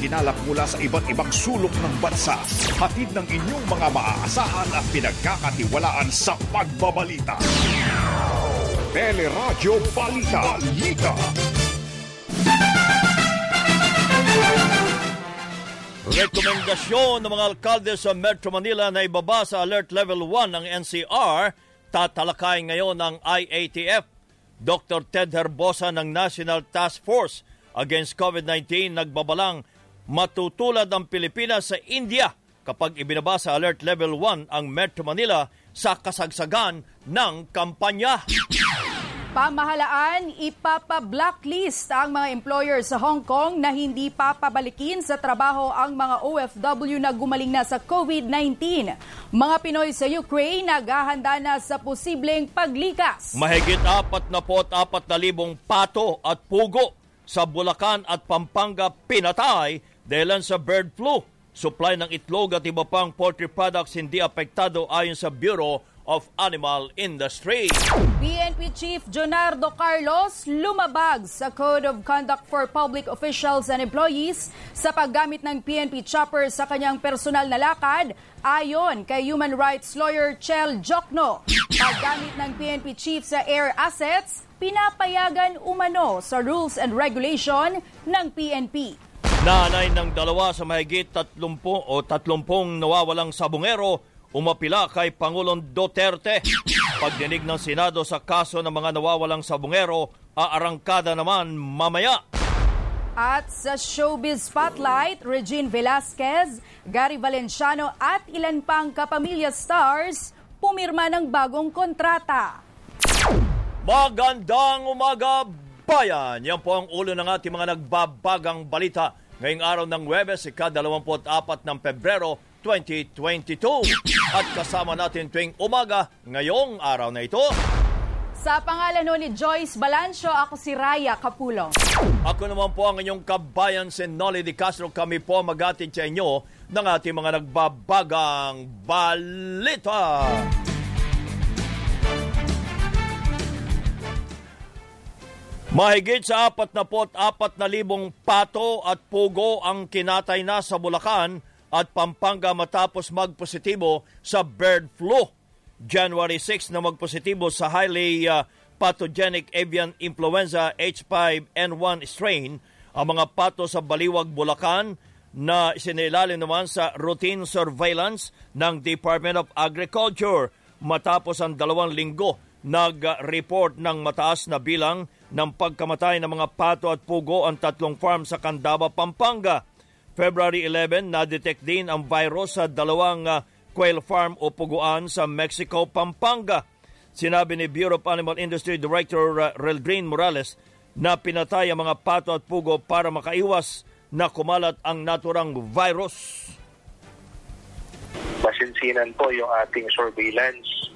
ginalap mula sa iba't ibang sulok ng bansa. Hatid ng inyong mga maaasahan at pinagkakatiwalaan sa pagbabalita. Teleradyo Balita. Balita. Rekomendasyon ng mga alkalde sa Metro Manila na ibaba sa Alert Level 1 ng NCR, tatalakay ngayon ng IATF. Dr. Ted Herbosa ng National Task Force Against COVID-19 nagbabalang matutulad ang Pilipinas sa India kapag ibinaba sa Alert Level 1 ang Metro Manila sa kasagsagan ng kampanya. Pamahalaan, ipapa-blacklist ang mga employer sa Hong Kong na hindi papabalikin sa trabaho ang mga OFW na gumaling na sa COVID-19. Mga Pinoy sa Ukraine naghahanda na sa posibleng paglikas. Mahigit 44,000 pato at pugo sa Bulacan at Pampanga pinatay dahil sa bird flu. Supply ng itlog at iba pang poultry products hindi apektado ayon sa Bureau of Animal Industry. PNP Chief Jonardo Carlos lumabag sa Code of Conduct for Public Officials and Employees sa paggamit ng PNP chopper sa kanyang personal na lakad ayon kay human rights lawyer Chel Jokno. Paggamit ng PNP Chief sa air assets, pinapayagan umano sa rules and regulation ng PNP. Nanay ng dalawa sa mahigit 30 o 30 nawawalang sabungero umapila kay Pangulong Duterte. Pagdinig ng Senado sa kaso ng mga nawawalang sabungero, aarangkada naman mamaya. At sa Showbiz Spotlight, Regine Velasquez, Gary Valenciano at ilan pang kapamilya stars pumirma ng bagong kontrata. Magandang umaga, bayan! Yan po ang ulo ng ating mga nagbabagang balita ngayong araw ng Webes, ika-24 ng Pebrero 2022. At kasama natin tuwing umaga ngayong araw na ito. Sa pangalan ni Joyce Balancio, ako si Raya Capulo. Ako naman po ang inyong kabayan si Nolly Di Castro. Kami po magatid sa inyo ng ating mga nagbabagang balita. Mahigit sa 44 na libong pato at pugo ang kinatay na sa Bulacan at Pampanga matapos magpositibo sa bird flu. January 6 na magpositibo sa highly uh, pathogenic avian influenza H5N1 strain ang mga pato sa Baliwag, Bulacan na isinilalim naman sa routine surveillance ng Department of Agriculture matapos ang dalawang linggo nag-report ng mataas na bilang ng pagkamatay ng mga pato at pugo ang tatlong farm sa Candaba, Pampanga. February 11, na-detect din ang virus sa dalawang uh, quail farm o puguan sa Mexico, Pampanga. Sinabi ni Bureau of Animal Industry Director uh, Reldrin Morales na pinatay ang mga pato at pugo para makaiwas na kumalat ang naturang virus. Masinsinan po yung ating surveillance.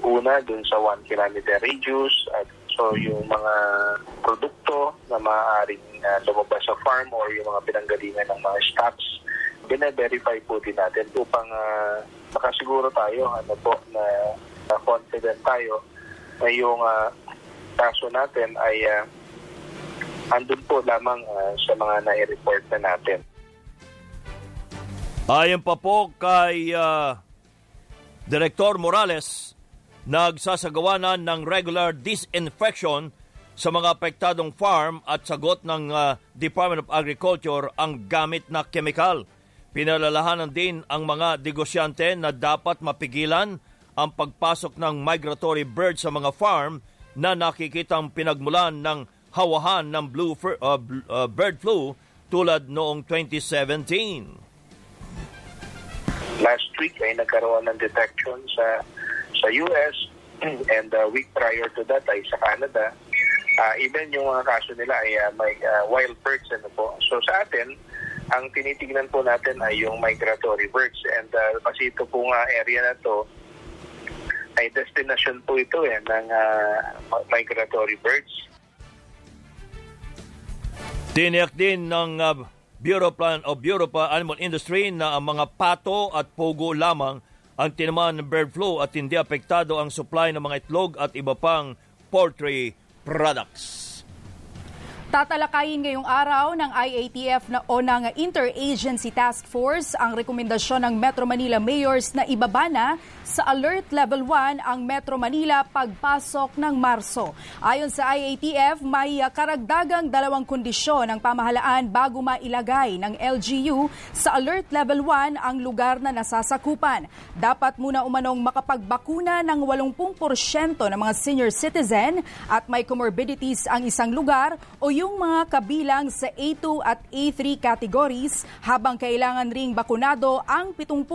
Una, dun sa 1 kilometer radius at So yung mga produkto na maaaring uh, lumabas sa farm or yung mga pinanggalingan ng mga stocks, bine-verify po din natin upang uh, makasiguro tayo ano po na, na confident tayo na yung uh, kaso natin ay uh, andun po lamang uh, sa mga nai-report na natin. Ayon pa po kay uh, Director Morales, nagsasagawa na ng regular disinfection sa mga apektadong farm at sagot ng uh, Department of Agriculture ang gamit na kemikal. Pinalalahanan din ang mga negosyante na dapat mapigilan ang pagpasok ng migratory birds sa mga farm na nakikitang pinagmulan ng hawahan ng blue fur, uh, uh, bird flu tulad noong 2017. Last week ay nagkaroon ng detection sa sa US and the uh, week prior to that ay sa Canada. Uh, even yung mga kaso nila ay uh, may uh, wild birds ano po. So sa atin, ang tinitingnan po natin ay yung migratory birds and uh, kasi ito po nga area na to ay destination po ito eh ng uh, migratory birds. Tiniyak din ng uh, Bureau Plan of Bureau of Animal Industry na ang mga pato at pugo lamang ang tinamaan ng bird flu at hindi apektado ang supply ng mga itlog at iba pang poultry products. Tatalakayin ngayong araw ng IATF na o ng Interagency Task Force ang rekomendasyon ng Metro Manila mayors na ibaba na sa Alert Level 1 ang Metro Manila pagpasok ng Marso. Ayon sa IATF, may karagdagang dalawang kondisyon ang pamahalaan bago mailagay ng LGU sa Alert Level 1 ang lugar na nasasakupan. Dapat muna umanong makapagbakuna ng 80% ng mga senior citizen at may comorbidities ang isang lugar o yung mga kabilang sa A2 at A3 categories habang kailangan ring bakunado ang 70%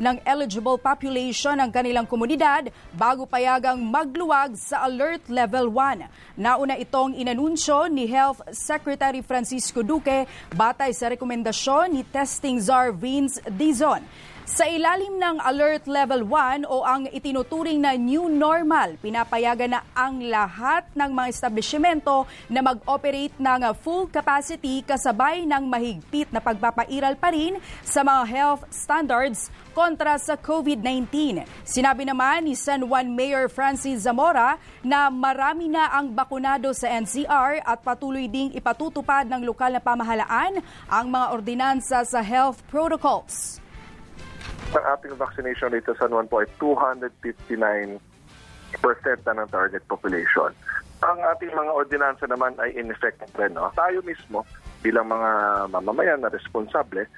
ng eligible population ng kanilang komunidad bago payagang magluwag sa Alert Level 1. Nauna itong inanunsyo ni Health Secretary Francisco Duque batay sa rekomendasyon ni Testing Czar Vince Dizon. Sa ilalim ng Alert Level 1 o ang itinuturing na New Normal, pinapayagan na ang lahat ng mga establishmento na mag-operate ng full capacity kasabay ng mahigpit na pagpapairal pa rin sa mga health standards kontra sa COVID-19. Sinabi naman ni San Juan Mayor Francis Zamora na marami na ang bakunado sa NCR at patuloy ding ipatutupad ng lokal na pamahalaan ang mga ordinansa sa health protocols. Ang ating vaccination rate sa San Juan po ay 259% na ng target population. Ang ating mga ordinansa naman ay in effect rin. No? Tayo mismo, bilang mga mamamayan na responsable,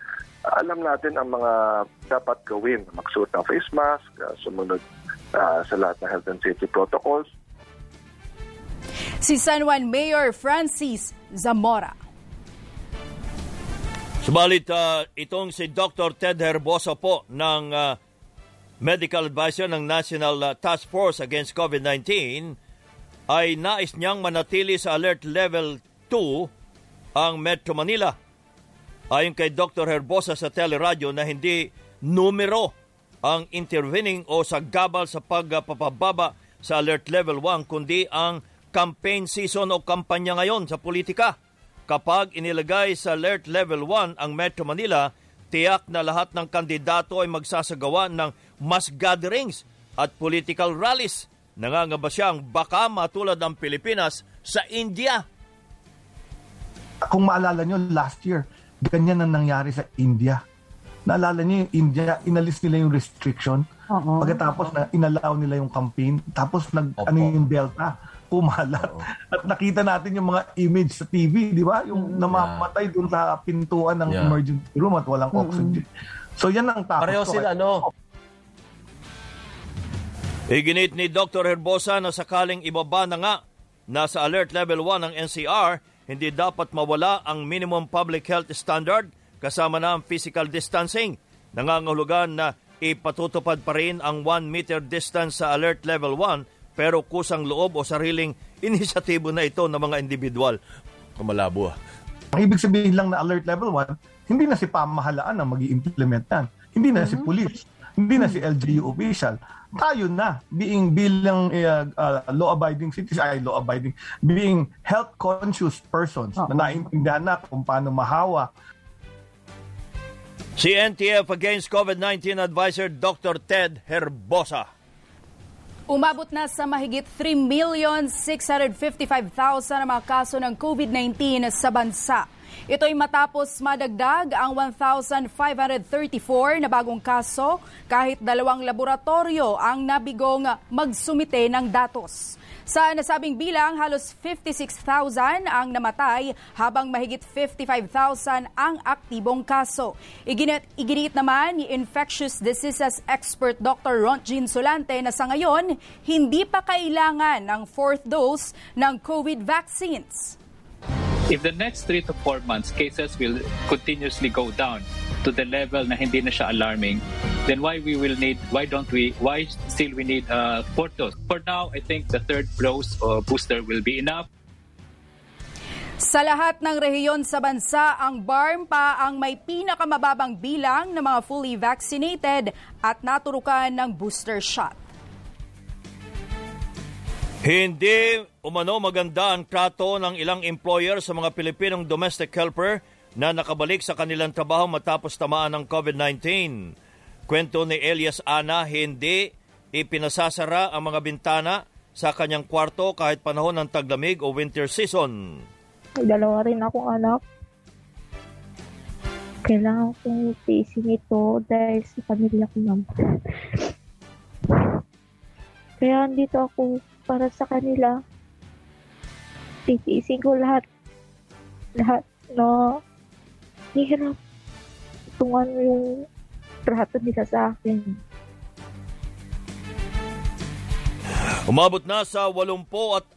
alam natin ang mga dapat gawin. Magsuot ng face mask, uh, sumunod uh, sa lahat ng health and safety protocols. Si San Juan Mayor Francis Zamora. Subalit uh, itong si Dr. Ted Herbosa po ng uh, Medical Advisor ng National uh, Task Force Against COVID-19 ay nais niyang manatili sa Alert Level 2 ang Metro Manila. Ayon kay Dr. Herbosa sa teleradyo na hindi numero ang intervening o sa gabal sa pagpapababa sa Alert Level 1 kundi ang campaign season o kampanya ngayon sa politika. Kapag inilagay sa Alert Level 1 ang Metro Manila, tiyak na lahat ng kandidato ay magsasagawa ng mass gatherings at political rallies. Nangangaba siyang baka matulad ang Pilipinas sa India. Kung maalala nyo, last year, ganyan ang nangyari sa India. Naalala niyo yung India, inalis nila yung restriction. Oo. Pagkatapos na inalaw nila yung campaign, tapos nag Opo. ano yung Delta, pumalat. At nakita natin yung mga image sa TV, di ba? Yung namamatay dun sa pintuan ng Yeah. emergency room at walang oxygen. So yan ang tapos Pareho ko. sila, no? Iginit ni Dr. Herbosa na sakaling ibaba na nga nasa alert level 1 ng NCR, hindi dapat mawala ang minimum public health standard kasama na ang physical distancing. Nangangahulugan na ipatutupad pa rin ang 1 meter distance sa alert level 1 pero kusang loob o sariling inisyatibo na ito ng mga individual. Malabo ah. Ang ibig sabihin lang na alert level 1, hindi na si pamahalaan ang mag implement yan. Hindi na si police. Hindi na si LGU official. Tayo na, being bilang uh, uh, law-abiding citizens, ay law-abiding, being health-conscious persons na naintindihan na kung paano mahawa Si NTF Against COVID-19 Advisor Dr. Ted Herbosa. Umabot na sa mahigit 3,655,000 ang mga kaso ng COVID-19 sa bansa. Ito ay matapos madagdag ang 1,534 na bagong kaso kahit dalawang laboratorio ang nabigong magsumite ng datos. Sa nasabing bilang, halos 56,000 ang namatay habang mahigit 55,000 ang aktibong kaso. Iginit, iginiit naman ni infectious diseases expert Dr. Rontgin Solante na sa ngayon, hindi pa kailangan ng fourth dose ng COVID vaccines. If the next three to four months cases will continuously go down to the level na hindi na siya alarming, then why we will need, why don't we, why still we need a fourth dose? For now, I think the third dose or booster will be enough. Sa lahat ng rehiyon sa bansa, ang BARM pa ang may pinakamababang bilang ng mga fully vaccinated at naturukan ng booster shot. Hindi umano maganda ang trato ng ilang employer sa mga Pilipinong domestic helper na nakabalik sa kanilang trabaho matapos tamaan ng COVID-19. Kwento ni Elias Ana, hindi ipinasasara ang mga bintana sa kanyang kwarto kahit panahon ng taglamig o winter season. May dalawa rin akong anak. Kailangan kong tiisin ito dahil sa pamilya ko, ma'am. Kaya andito ako para sa kanila. Titiisin ko lahat. Lahat na hirap. Tungan yung trato nila sa akin. Umabot na sa 84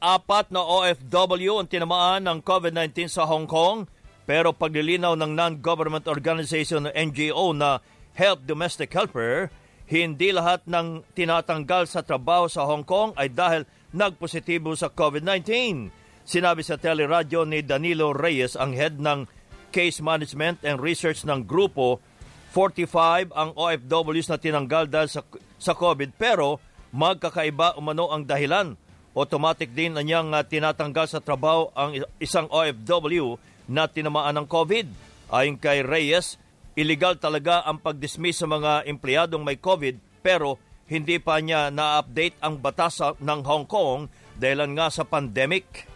na OFW ang tinamaan ng COVID-19 sa Hong Kong pero paglilinaw ng non-government organization NGO na Help Domestic Helper, hindi lahat ng tinatanggal sa trabaho sa Hong Kong ay dahil nagpositibo sa COVID-19. Sinabi sa teleradyo ni Danilo Reyes, ang head ng Case Management and Research ng grupo, 45 ang OFWs na tinanggal dahil sa, sa COVID pero magkakaiba umano ang dahilan. Automatic din na niyang uh, tinatanggal sa trabaho ang isang OFW na tinamaan ng COVID. Ayon kay Reyes, illegal talaga ang pag-dismiss sa mga empleyadong may COVID pero hindi pa niya na-update ang batas ng Hong Kong dahil nga sa pandemic.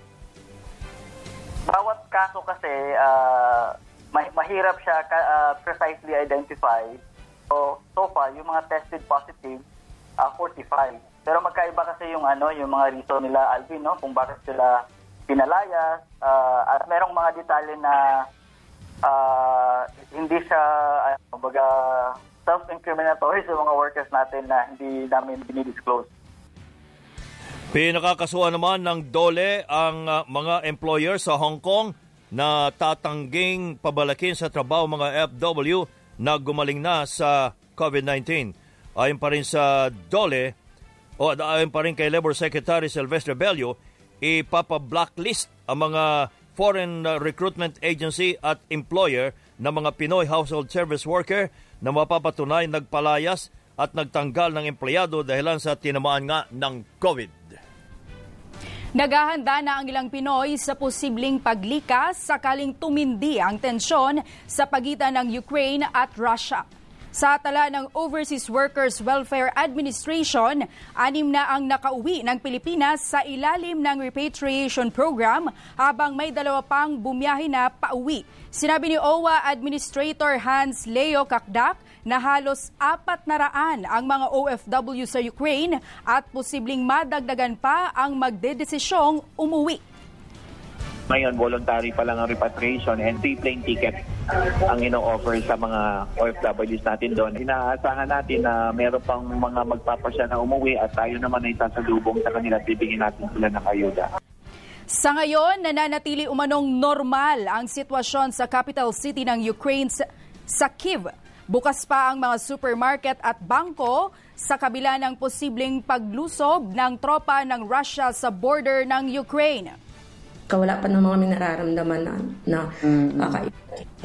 Bawat kaso kasi uh, mahirap siya uh, precisely identify. So, so far, yung mga tested positive, uh, 45. Pero magkaiba kasi yung ano, yung mga reason nila Alvin, no? Kung bakit sila pinalayas uh, at merong mga detalye na uh, hindi siya ano, baga self-incriminatory sa mga workers natin na hindi namin dinidisclose. Pinakakasuhan naman ng DOLE ang uh, mga employer sa Hong Kong na tatangging pabalakin sa trabaho mga FW na gumaling na sa COVID-19. Ayon pa rin sa DOLE, o ayon pa rin kay Labor Secretary Silvestre Bello, ipapa-blacklist ang mga foreign recruitment agency at employer ng mga Pinoy household service worker na mapapatunay nagpalayas at nagtanggal ng empleyado dahilan sa tinamaan nga ng COVID. Naghahanda na ang ilang Pinoy sa posibleng paglikas sakaling tumindi ang tensyon sa pagitan ng Ukraine at Russia. Sa tala ng Overseas Workers Welfare Administration, anim na ang nakauwi ng Pilipinas sa ilalim ng repatriation program habang may dalawa pang bumiyahe na pauwi. Sinabi ni OWA Administrator Hans Leo Kakdak na halos apat na raan ang mga OFW sa Ukraine at posibleng madagdagan pa ang magdedesisyong umuwi. Ngayon, voluntary pa lang ang repatriation and free plane ticket ang ino-offer sa mga OFWs natin doon. Inaasahan natin na meron pang mga magpapasya na umuwi at tayo naman ay sasalubong sa kanila at bibigyan natin sila ng ayuda. Sa ngayon, nananatili umanong normal ang sitwasyon sa capital city ng Ukraine sa Kiev. Bukas pa ang mga supermarket at bangko sa kabila ng posibleng paglusob ng tropa ng Russia sa border ng Ukraine kawala pa ng mga minararamdaman na, na mm-hmm. kakaiba.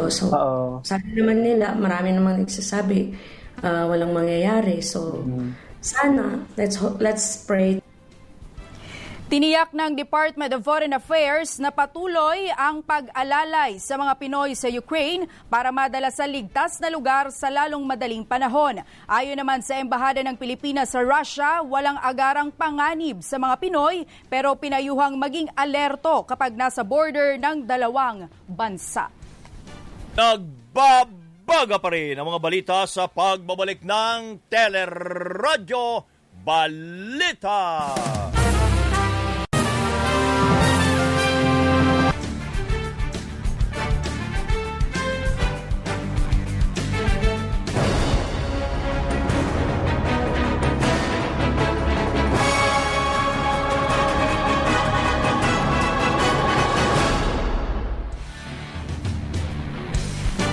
So, Uh-oh. sabi naman nila, marami namang nagsasabi, uh, walang mangyayari. So, mm-hmm. sana, let's, let's pray Tiniyak ng Department of Foreign Affairs na patuloy ang pag-alalay sa mga Pinoy sa Ukraine para madala sa ligtas na lugar sa lalong madaling panahon. Ayon naman sa Embahada ng Pilipinas sa Russia, walang agarang panganib sa mga Pinoy pero pinayuhang maging alerto kapag nasa border ng dalawang bansa. Nagbabaga pa rin ang mga balita sa pagbabalik ng Teleradyo Balita.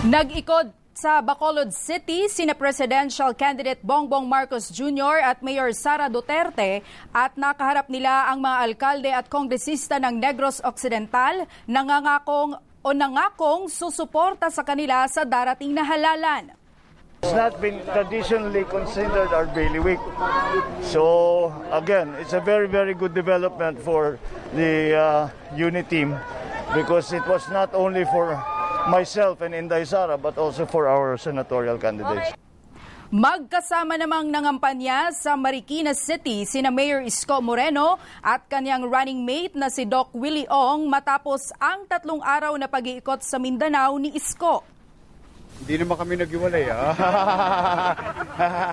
Nag-ikot sa Bacolod City, sina Presidential Candidate Bongbong Marcos Jr. at Mayor Sara Duterte at nakaharap nila ang mga alkalde at kongresista ng Negros Occidental nangangakong o nangakong susuporta sa kanila sa darating na halalan. It's not been traditionally considered our bailiwick. So again, it's a very, very good development for the uh, unit team because it was not only for myself and Inday Sara, but also for our senatorial candidates. Magkasama namang nangampanya sa Marikina City sina Mayor Isko Moreno at kanyang running mate na si Doc Willie Ong matapos ang tatlong araw na pag-iikot sa Mindanao ni Isko. Hindi naman kami naghiwalay. Ah.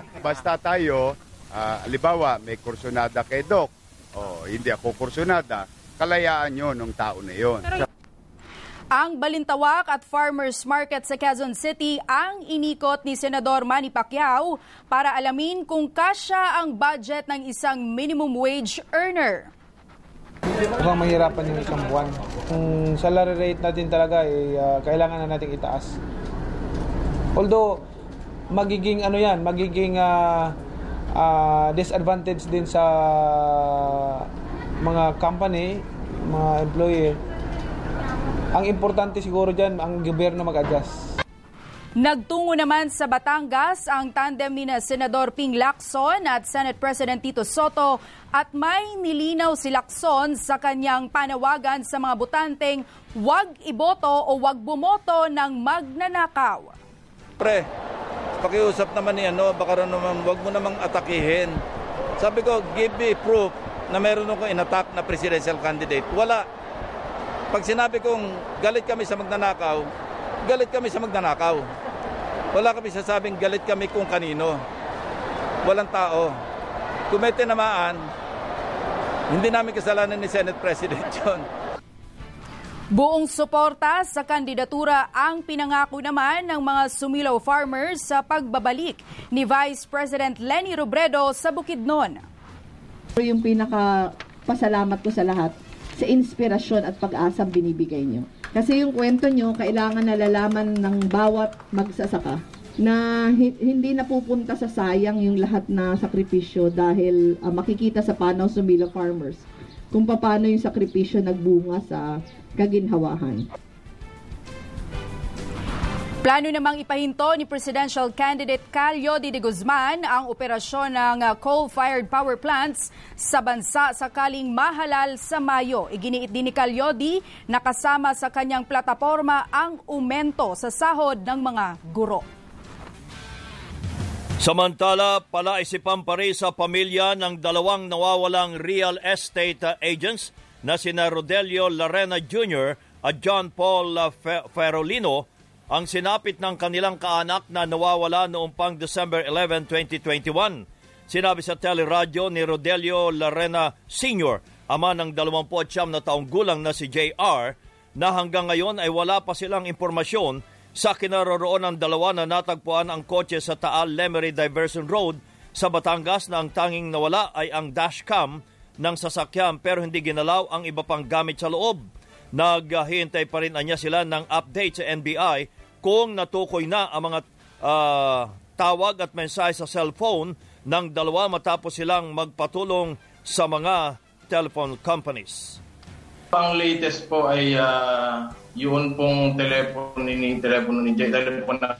Basta tayo, uh, alibawa, may kursunada kay Doc. Oh, hindi ako kursunada. Kalayaan nyo nung tao na yon. Ang Balintawak at Farmers Market sa Quezon City ang inikot ni Senador Manny Pacquiao para alamin kung kasya ang budget ng isang minimum wage earner. Mukhang mahirapan yung isang buwan. Kung salary rate natin talaga, eh, uh, kailangan na natin itaas. Although, magiging ano yan, magiging uh, uh, disadvantage din sa mga company, mga employer ang importante siguro dyan, ang gobyerno mag-adjust. Nagtungo naman sa Batangas ang tandem ni na Senador Ping Lacson at Senate President Tito Soto at may nilinaw si Lacson sa kanyang panawagan sa mga butanteng huwag iboto o huwag bumoto ng magnanakaw. Pre, pakiusap naman ni ano, baka naman huwag mo namang atakihin. Sabi ko, give me proof na meron akong inattack na presidential candidate. Wala. Pag sinabi kong galit kami sa magnanakaw, galit kami sa magnanakaw. Wala kami sasabing galit kami kung kanino. Walang tao. Kung may tinamaan, hindi namin kasalanan ni Senate President yon. Buong suporta sa kandidatura ang pinangako naman ng mga Sumilaw farmers sa pagbabalik ni Vice President Lenny Robredo sa Bukidnon. Yung pinaka pasalamat ko sa lahat sa inspirasyon at pag-asang binibigay nyo. Kasi yung kwento nyo, kailangan nalalaman ng bawat magsasaka na hindi napupunta sa sayang yung lahat na sakripisyo dahil uh, makikita sa panaw Sumila Farmers kung paano yung sakripisyo nagbunga sa kaginhawahan. Plano namang ipahinto ni presidential candidate Calio de Guzman ang operasyon ng uh, coal-fired power plants sa bansa sakaling mahalal sa Mayo. Iginiit din ni Calyodi na kasama sa kanyang plataforma ang umento sa sahod ng mga guro. Samantala, palaisipan pa rin sa pamilya ng dalawang nawawalang real estate agents na sina Rodelio Larena Jr. at John Paul Ferolino ang sinapit ng kanilang kaanak na nawawala noong pang December 11, 2021. Sinabi sa teleradyo ni Rodelio Larena Sr., ama ng 29 na taong gulang na si JR, na hanggang ngayon ay wala pa silang impormasyon sa kinaroroon ng dalawa na natagpuan ang kotse sa Taal Lemery Diversion Road sa Batangas na ang tanging nawala ay ang dashcam ng sasakyan pero hindi ginalaw ang iba pang gamit sa loob. Naghihintay pa rin anya sila ng update sa NBI kung natukoy na ang mga uh, tawag at mensahe sa cellphone ng dalawa matapos silang magpatulong sa mga telephone companies. Ang latest po ay uh, yun pong telepono ni telepono ni Jay, telepono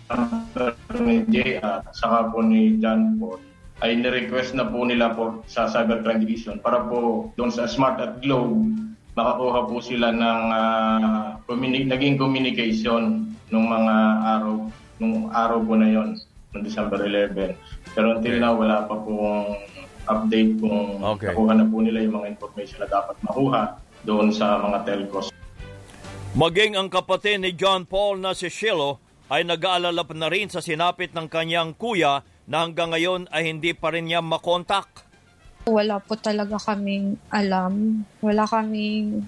ni Jay at saka po ni John po ay ni-request na po nila po sa Cybercrime Division para po doon sa Smart at Globe makakuha po sila ng uh, communi- naging communication nung mga araw nung araw po na yon noong December 11. Pero until now wala pa pong update kung okay. nakuha na po nila yung mga information na dapat makuha doon sa mga telcos. Maging ang kapatid ni John Paul na si Shilo ay nag-aalala pa na rin sa sinapit ng kanyang kuya na hanggang ngayon ay hindi pa rin niya makontak. Wala po talaga kaming alam. Wala kaming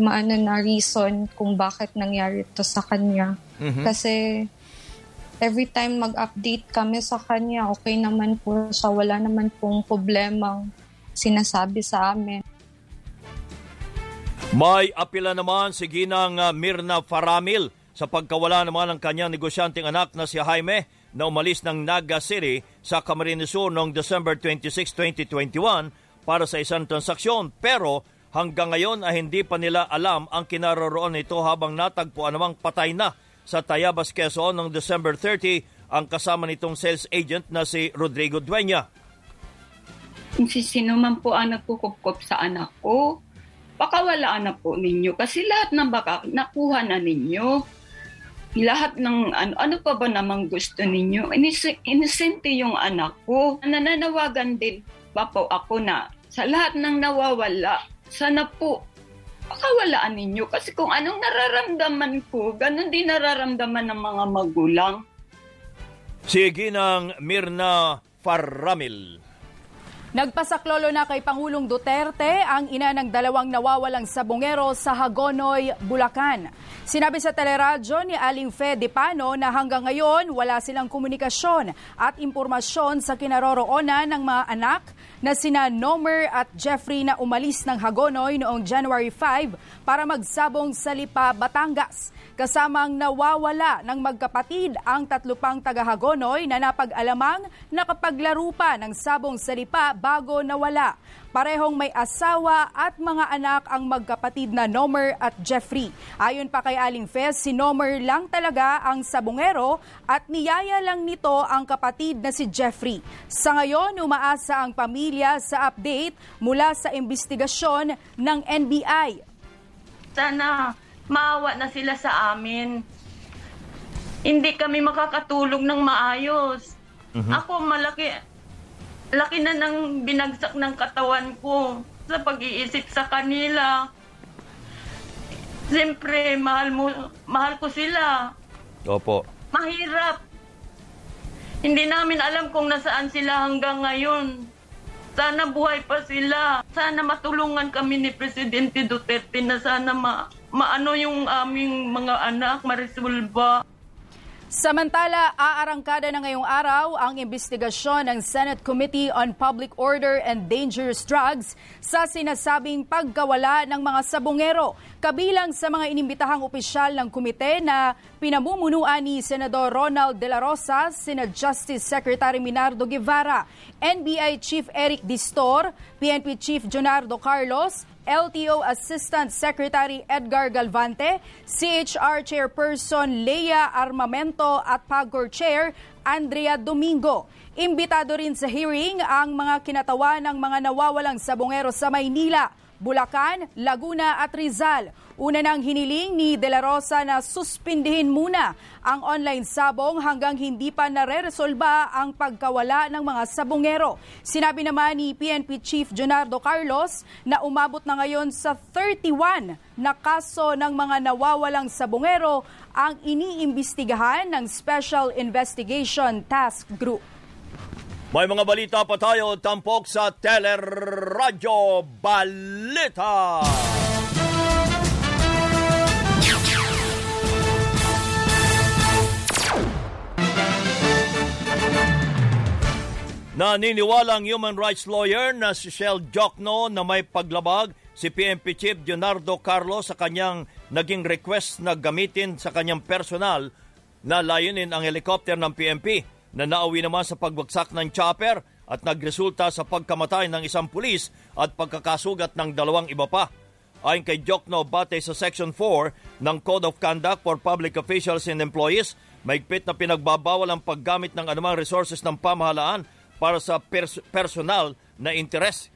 maano na reason kung bakit nangyari to sa kanya. Mm-hmm. Kasi every time mag-update kami sa kanya, okay naman po siya. Wala naman pong problemang sinasabi sa amin. May apila naman si Ginang uh, Mirna Faramil sa pagkawala naman ng kanyang negosyanteng anak na si Jaime na umalis ng Naga City sa Camarines Sur noong December 26, 2021 para sa isang transaksyon. Pero hanggang ngayon ay hindi pa nila alam ang kinaroroon nito habang natagpuan namang patay na sa Tayabas, Quezon noong December 30 ang kasama nitong sales agent na si Rodrigo Dueña. Kung sino man po ang nagkukupkop sa anak ko, baka wala na po ninyo. Kasi lahat ng baka nakuha na ninyo lahat ng ano, ano pa ba namang gusto ninyo? Inis- inosente yung anak ko. Nananawagan din pa po ako na sa lahat ng nawawala, sana po pakawalaan ninyo. Kasi kung anong nararamdaman ko, ganun din nararamdaman ng mga magulang. Si Ginang Mirna Farramil. Nagpasaklolo na kay Pangulong Duterte ang ina ng dalawang nawawalang sabongero sa Hagonoy, Bulacan. Sinabi sa teleradyo ni Aling Fe Depano na hanggang ngayon wala silang komunikasyon at impormasyon sa kinaroroonan ng mga anak na sina Nomer at Jeffrey na umalis ng Hagonoy noong January 5 para magsabong sa Lipa, Batangas. Kasamang nawawala ng magkapatid ang tatlo pang taga-Hagonoy na napag-alamang nakapaglaro pa ng sabong salipa bago nawala. Parehong may asawa at mga anak ang magkapatid na Nomer at Jeffrey. Ayon pa kay Aling Fez, si Nomer lang talaga ang sabongero at niyaya lang nito ang kapatid na si Jeffrey. Sa ngayon, umaasa ang pamilya sa update mula sa investigasyon ng NBI. Sana maawa na sila sa amin. Hindi kami makakatulog ng maayos. Mhm. Ako malaki, laki na ng binagsak ng katawan ko sa pag-iisip sa kanila. Siyempre, mahal, mo, mahal ko sila. Opo. Mahirap. Hindi namin alam kung nasaan sila hanggang ngayon. Sana buhay pa sila. Sana matulungan kami ni Presidente Duterte na sana ma maano yung aming mga anak, maresolba. Samantala, aarangkada na ngayong araw ang investigasyon ng Senate Committee on Public Order and Dangerous Drugs sa sinasabing pagkawala ng mga sabongero. Kabilang sa mga inimbitahang opisyal ng komite na pinamumunuan ni Senador Ronald De La Rosa, sina Justice Secretary Minardo Guevara, NBI Chief Eric Distor, PNP Chief Jonardo Carlos, LTO Assistant Secretary Edgar Galvante, CHR Chairperson Leia Armamento at PAGCOR Chair Andrea Domingo. Imbitado rin sa hearing ang mga kinatawa ng mga nawawalang sabongero sa Maynila, Bulacan, Laguna at Rizal. Una nang hiniling ni De La Rosa na suspindihin muna ang online sabong hanggang hindi pa nare-resolba ang pagkawala ng mga sabongero. Sinabi naman ni PNP Chief Jonardo Carlos na umabot na ngayon sa 31 na kaso ng mga nawawalang sabongero ang iniimbestigahan ng Special Investigation Task Group. May mga balita pa tayo tampok sa Teleradyo Balita. Naniniwala ang human rights lawyer na si Shell Jokno na may paglabag si PNP Chief Leonardo Carlos sa kanyang naging request na gamitin sa kanyang personal na layunin ang helikopter ng PNP na nauwi naman sa pagbagsak ng chopper at nagresulta sa pagkamatay ng isang pulis at pagkakasugat ng dalawang iba pa. Ayon kay Jokno batay sa Section 4 ng Code of Conduct for Public Officials and Employees, maigpit na pinagbabawal ang paggamit ng anumang resources ng pamahalaan para sa pers- personal na interes.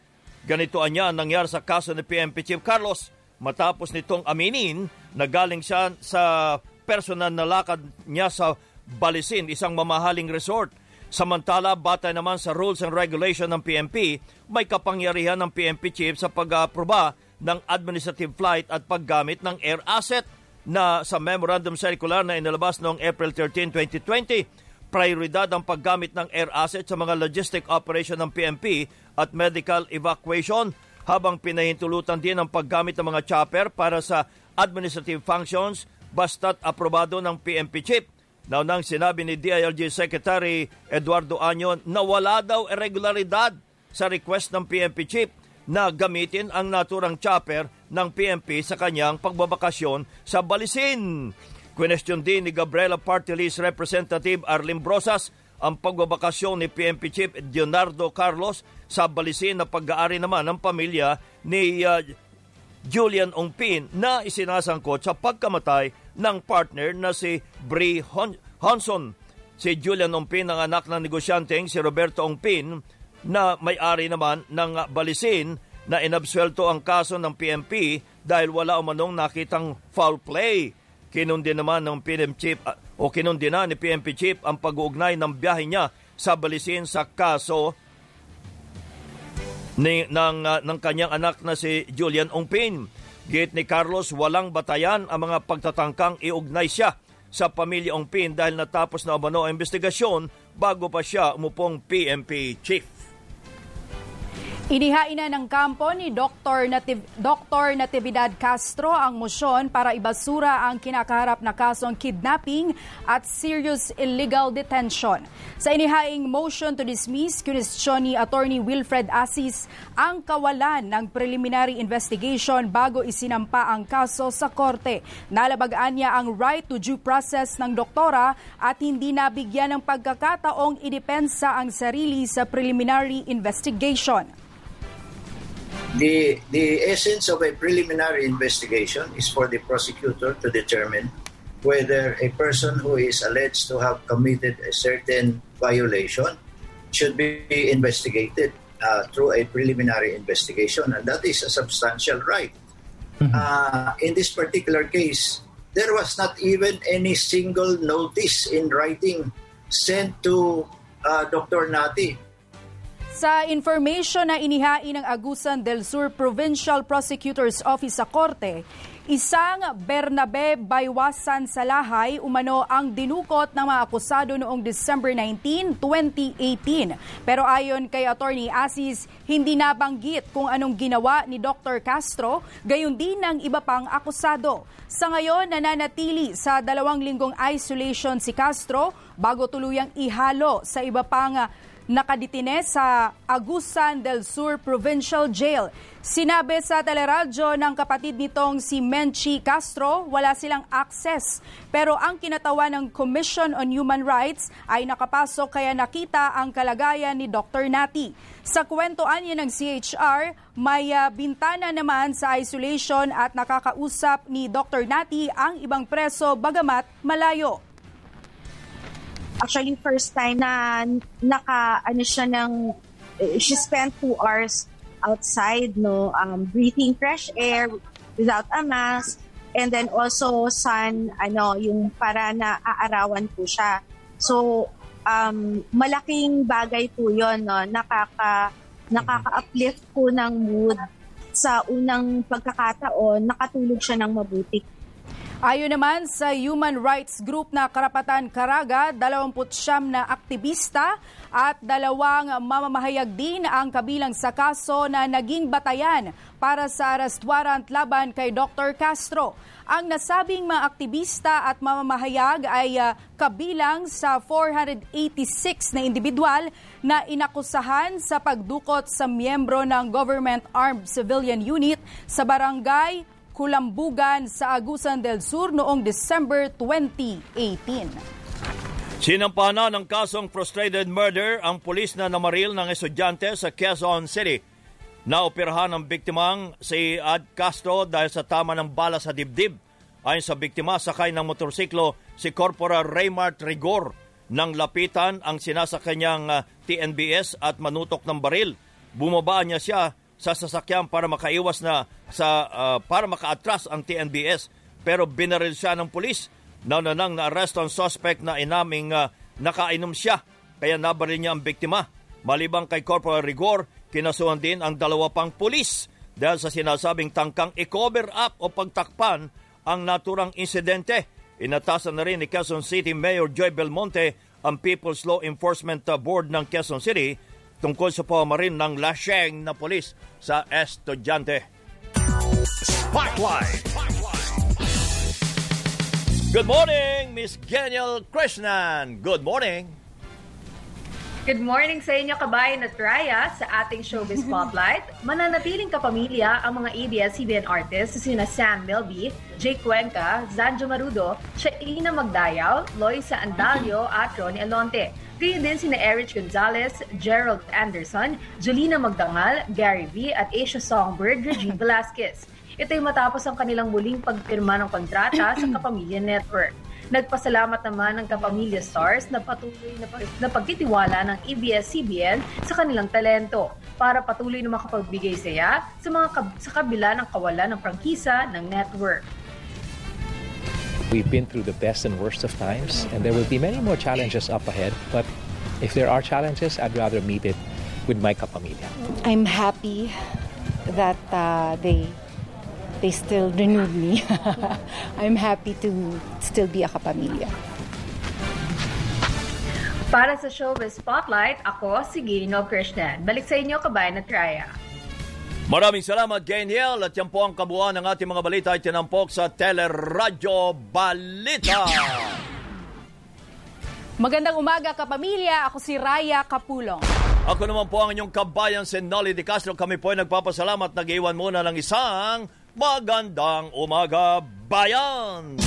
Ganito anya ang nangyari sa kaso ni PNP Chief Carlos matapos nitong aminin na galing siya sa personal na lakad niya sa Balisin, isang mamahaling resort. Samantala, batay naman sa rules and regulation ng PNP, may kapangyarihan ng PNP chief sa pag-aproba ng administrative flight at paggamit ng air asset na sa Memorandum Circular na inilabas noong April 13, 2020. Prioridad ang paggamit ng air asset sa mga logistic operation ng PNP at medical evacuation habang pinahintulutan din ang paggamit ng mga chopper para sa administrative functions basta't aprobado ng PNP chief. Naunang sinabi ni DILG Secretary Eduardo Anyon na wala daw irregularidad sa request ng PNP chief na gamitin ang naturang chopper ng PNP sa kanyang pagbabakasyon sa Balisin. Question din ni Gabriela Party List Representative Arlim Brosas ang pagbabakasyon ni PNP Chief Leonardo Carlos sa Balisin na pag-aari naman ng pamilya ni uh, Julian Ongpin na isinasangkot sa pagkamatay ng partner na si Brie Hon- Honson. Si Julian Ongpin ang anak ng negosyanteng si Roberto Ongpin na may-ari naman ng Balisin na inabswelto ang kaso ng PNP dahil wala umanong nakitang foul play. Kinundi naman ng PNP chief uh, o kinundi na ni PNP chief ang pag-uugnay ng biyahe niya sa balisin sa kaso ni, ng, uh, ng kanyang anak na si Julian Ongpin. Gate ni Carlos, walang batayan ang mga pagtatangkang iugnay siya sa pamilya Ongpin dahil natapos na umano ang investigasyon bago pa siya umupong PNP chief. Inihain na ng kampo ni Dr. Nativ- Dr. Natividad Castro ang motion para ibasura ang kinakaharap na kasong kidnapping at serious illegal detention. Sa inihaing motion to dismiss, kinestyon ni Attorney Wilfred Assis ang kawalan ng preliminary investigation bago isinampa ang kaso sa korte. Nalabagaan niya ang right to due process ng doktora at hindi nabigyan ng pagkakataong idepensa ang sarili sa preliminary investigation. The, the essence of a preliminary investigation is for the prosecutor to determine whether a person who is alleged to have committed a certain violation should be investigated uh, through a preliminary investigation, and that is a substantial right. Uh, in this particular case, there was not even any single notice in writing sent to uh, Dr. Nati Sa information na inihain ng Agusan del Sur Provincial Prosecutor's Office sa Korte, isang Bernabe Baywasan sa Lahay umano ang dinukot ng mga akusado noong December 19, 2018. Pero ayon kay Attorney Asis, hindi nabanggit kung anong ginawa ni Dr. Castro, gayon din ng iba pang akusado. Sa ngayon, nananatili sa dalawang linggong isolation si Castro bago tuluyang ihalo sa iba pang nakaditine sa Agusan del Sur Provincial Jail. Sinabi sa teleradyo ng kapatid nitong si Menchi Castro, wala silang access. Pero ang kinatawa ng Commission on Human Rights ay nakapasok kaya nakita ang kalagayan ni Dr. Nati. Sa kwentoan niya ng CHR, may uh, bintana naman sa isolation at nakakausap ni Dr. Nati ang ibang preso bagamat malayo. Actually, first time na naka, ano siya ng, eh, she spent two hours outside, no, um, breathing fresh air without a mask, and then also sun, ano, yung para na aarawan po siya. So, um, malaking bagay po yon no, nakaka, nakaka-uplift po ng mood sa unang pagkakataon, nakatulog siya ng mabuti Ayon naman sa human rights group na Karapatan Karaga, 29 na aktivista at dalawang mamamahayag din ang kabilang sa kaso na naging batayan para sa arrest warrant laban kay Dr. Castro. Ang nasabing mga aktivista at mamamahayag ay uh, kabilang sa 486 na individual na inakusahan sa pagdukot sa miyembro ng Government Armed Civilian Unit sa barangay Kulambugan sa Agusan del Sur noong December 2018. Sinampana ng kasong frustrated murder ang pulis na namaril ng estudyante sa Quezon City. Naoperahan ang biktimang si Ad Castro dahil sa tama ng bala sa dibdib. Ayon sa biktima, sakay ng motorsiklo si Corporal Raymart Rigor. Nang lapitan ang sinasakanyang uh, TNBS at manutok ng baril, bumaba niya siya sa sasakyan para makaiwas na sa uh, para makaatras ang TNBS pero binaril siya ng pulis. Naunanang na-arrest ang suspect na inaming uh, nakainom siya kaya nabaril niya ang biktima. Malibang kay Corporal Rigor, kinasuhan din ang dalawa pang pulis dahil sa sinasabing tangkang i-cover up o pagtakpan ang naturang insidente. Inatasan na rin ni Quezon City Mayor Joy Belmonte ang People's Law Enforcement Board ng Quezon City tungkol sa pamarin ng lasyeng na polis sa estudyante. Spotlight! Good morning, Miss Geniel Krishnan. Good morning. Good morning sa inyo kabayan at Raya sa ating Showbiz Spotlight. Mananatiling kapamilya ang mga ABS-CBN artists sina Sam Milby, Jake Cuenca, Zanjo Marudo, Shaina Magdayaw, Loisa Andalio at Ronnie Alonte. Gayon din sina Erich Gonzalez, Gerald Anderson, Julina Magdangal, Gary V at Asia Songbird, Regine Velasquez. Ito ay matapos ang kanilang muling pagpirma ng kontrata sa Kapamilya Network. Nagpasalamat naman ang Kapamilya Stars na patuloy na, na pagtitiwala ng ABS-CBN sa kanilang talento para patuloy na makapagbigay saya sa mga sa kabila ng kawalan ng prangkisa ng network. We've been through the best and worst of times, and there will be many more challenges up ahead. But if there are challenges, I'd rather meet it with my kapamilya. I'm happy that uh, they they still renewed me. I'm happy to still be a kapamilya. Para sa Showbiz Spotlight, ako si Gino Krishnan. Balik sa inyo, kabayan na Traya. Maraming salamat, Daniel. At yan po ang kabuuan ng ating mga balita ay tinampok sa Teleradyo Balita. Magandang umaga, kapamilya. Ako si Raya Kapulong. Ako naman po ang inyong kabayan, si Nolly Di Castro. Kami po ay nagpapasalamat. Nag-iwan muna ng isang magandang umaga, bayan!